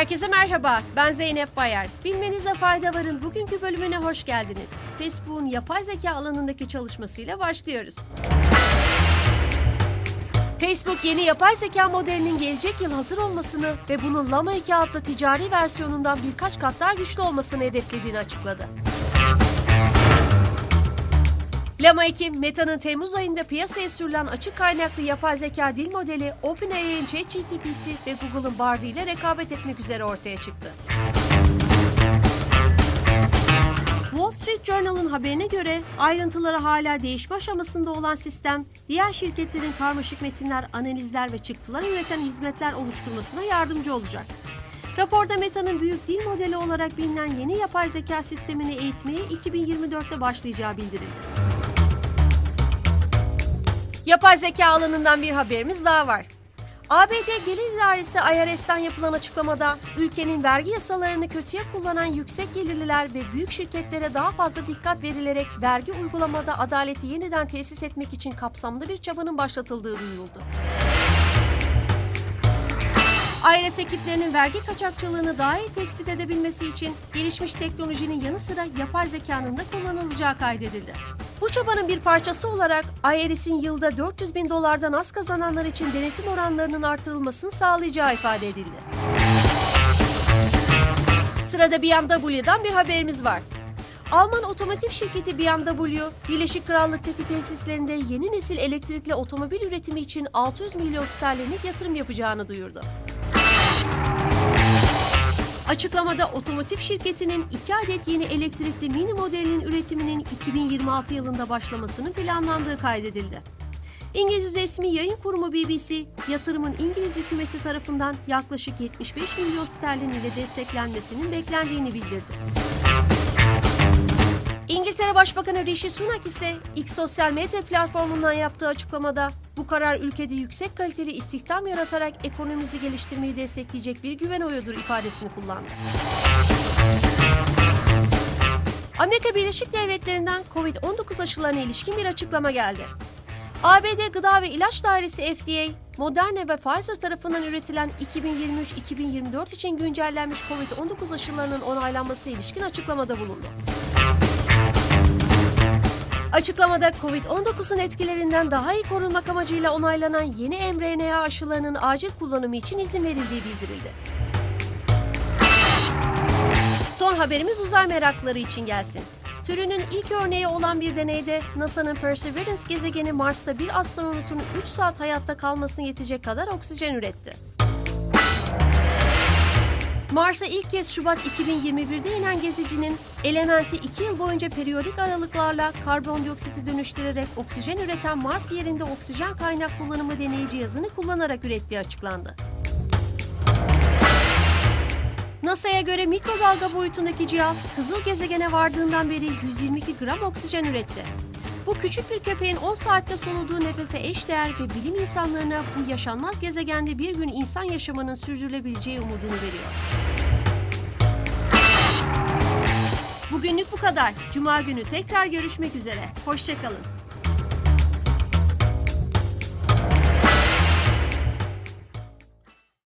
Herkese merhaba, ben Zeynep Bayar. Bilmenize fayda varın bugünkü bölümüne hoş geldiniz. Facebook'un yapay zeka alanındaki çalışmasıyla başlıyoruz. Facebook yeni yapay zeka modelinin gelecek yıl hazır olmasını ve bunun Llama 2 adlı ticari versiyonundan birkaç kat daha güçlü olmasını hedeflediğini açıkladı. Llama 2, Meta'nın Temmuz ayında piyasaya sürülen açık kaynaklı yapay zeka dil modeli OpenAI'nin ChatGPT'si ve Google'ın Bard ile rekabet etmek üzere ortaya çıktı. Wall Street Journal'ın haberine göre ayrıntıları hala değişme aşamasında olan sistem, diğer şirketlerin karmaşık metinler, analizler ve çıktılar üreten hizmetler oluşturmasına yardımcı olacak. Raporda Meta'nın büyük dil modeli olarak bilinen yeni yapay zeka sistemini eğitmeye 2024'te başlayacağı bildirildi. Yapay zeka alanından bir haberimiz daha var. ABD Gelir İdaresi IRS'ten yapılan açıklamada ülkenin vergi yasalarını kötüye kullanan yüksek gelirliler ve büyük şirketlere daha fazla dikkat verilerek vergi uygulamada adaleti yeniden tesis etmek için kapsamlı bir çabanın başlatıldığı duyuruldu. IRS ekiplerinin vergi kaçakçılığını daha iyi tespit edebilmesi için gelişmiş teknolojinin yanı sıra yapay zekanın da kullanılacağı kaydedildi. Bu çabanın bir parçası olarak IRS'in yılda 400 bin dolardan az kazananlar için denetim oranlarının artırılmasını sağlayacağı ifade edildi. Sırada BMW'dan bir haberimiz var. Alman otomotiv şirketi BMW, Birleşik Krallık'taki tesislerinde yeni nesil elektrikli otomobil üretimi için 600 milyon sterlinlik yatırım yapacağını duyurdu. Açıklamada otomotiv şirketinin iki adet yeni elektrikli mini modelinin üretiminin 2026 yılında başlamasının planlandığı kaydedildi. İngiliz resmi yayın kurumu BBC, yatırımın İngiliz hükümeti tarafından yaklaşık 75 milyon sterlin ile desteklenmesinin beklendiğini bildirdi. Başbakanı Rishi Sunak ise X sosyal medya platformundan yaptığı açıklamada bu karar ülkede yüksek kaliteli istihdam yaratarak ekonomimizi geliştirmeyi destekleyecek bir güven oyudur ifadesini kullandı. Amerika Birleşik Devletleri'nden COVID-19 aşılarına ilişkin bir açıklama geldi. ABD Gıda ve İlaç Dairesi FDA, Moderna ve Pfizer tarafından üretilen 2023-2024 için güncellenmiş COVID-19 aşılarının onaylanması ilişkin açıklamada bulundu. Açıklamada COVID-19'un etkilerinden daha iyi korunmak amacıyla onaylanan yeni mRNA aşılarının acil kullanımı için izin verildiği bildirildi. Son haberimiz uzay merakları için gelsin. Türünün ilk örneği olan bir deneyde NASA'nın Perseverance gezegeni Mars'ta bir astronotun 3 saat hayatta kalmasına yetecek kadar oksijen üretti. Mars'a ilk kez Şubat 2021'de inen gezicinin elementi 2 yıl boyunca periyodik aralıklarla karbondioksiti dönüştürerek oksijen üreten Mars yerinde oksijen kaynak kullanımı deneyi cihazını kullanarak ürettiği açıklandı. NASA'ya göre mikrodalga boyutundaki cihaz kızıl gezegene vardığından beri 122 gram oksijen üretti. Bu küçük bir köpeğin 10 saatte soluduğu nefese eş değer ve bilim insanlarına bu yaşanmaz gezegende bir gün insan yaşamının sürdürülebileceği umudunu veriyor. Bugünlük bu kadar. Cuma günü tekrar görüşmek üzere. Hoşçakalın.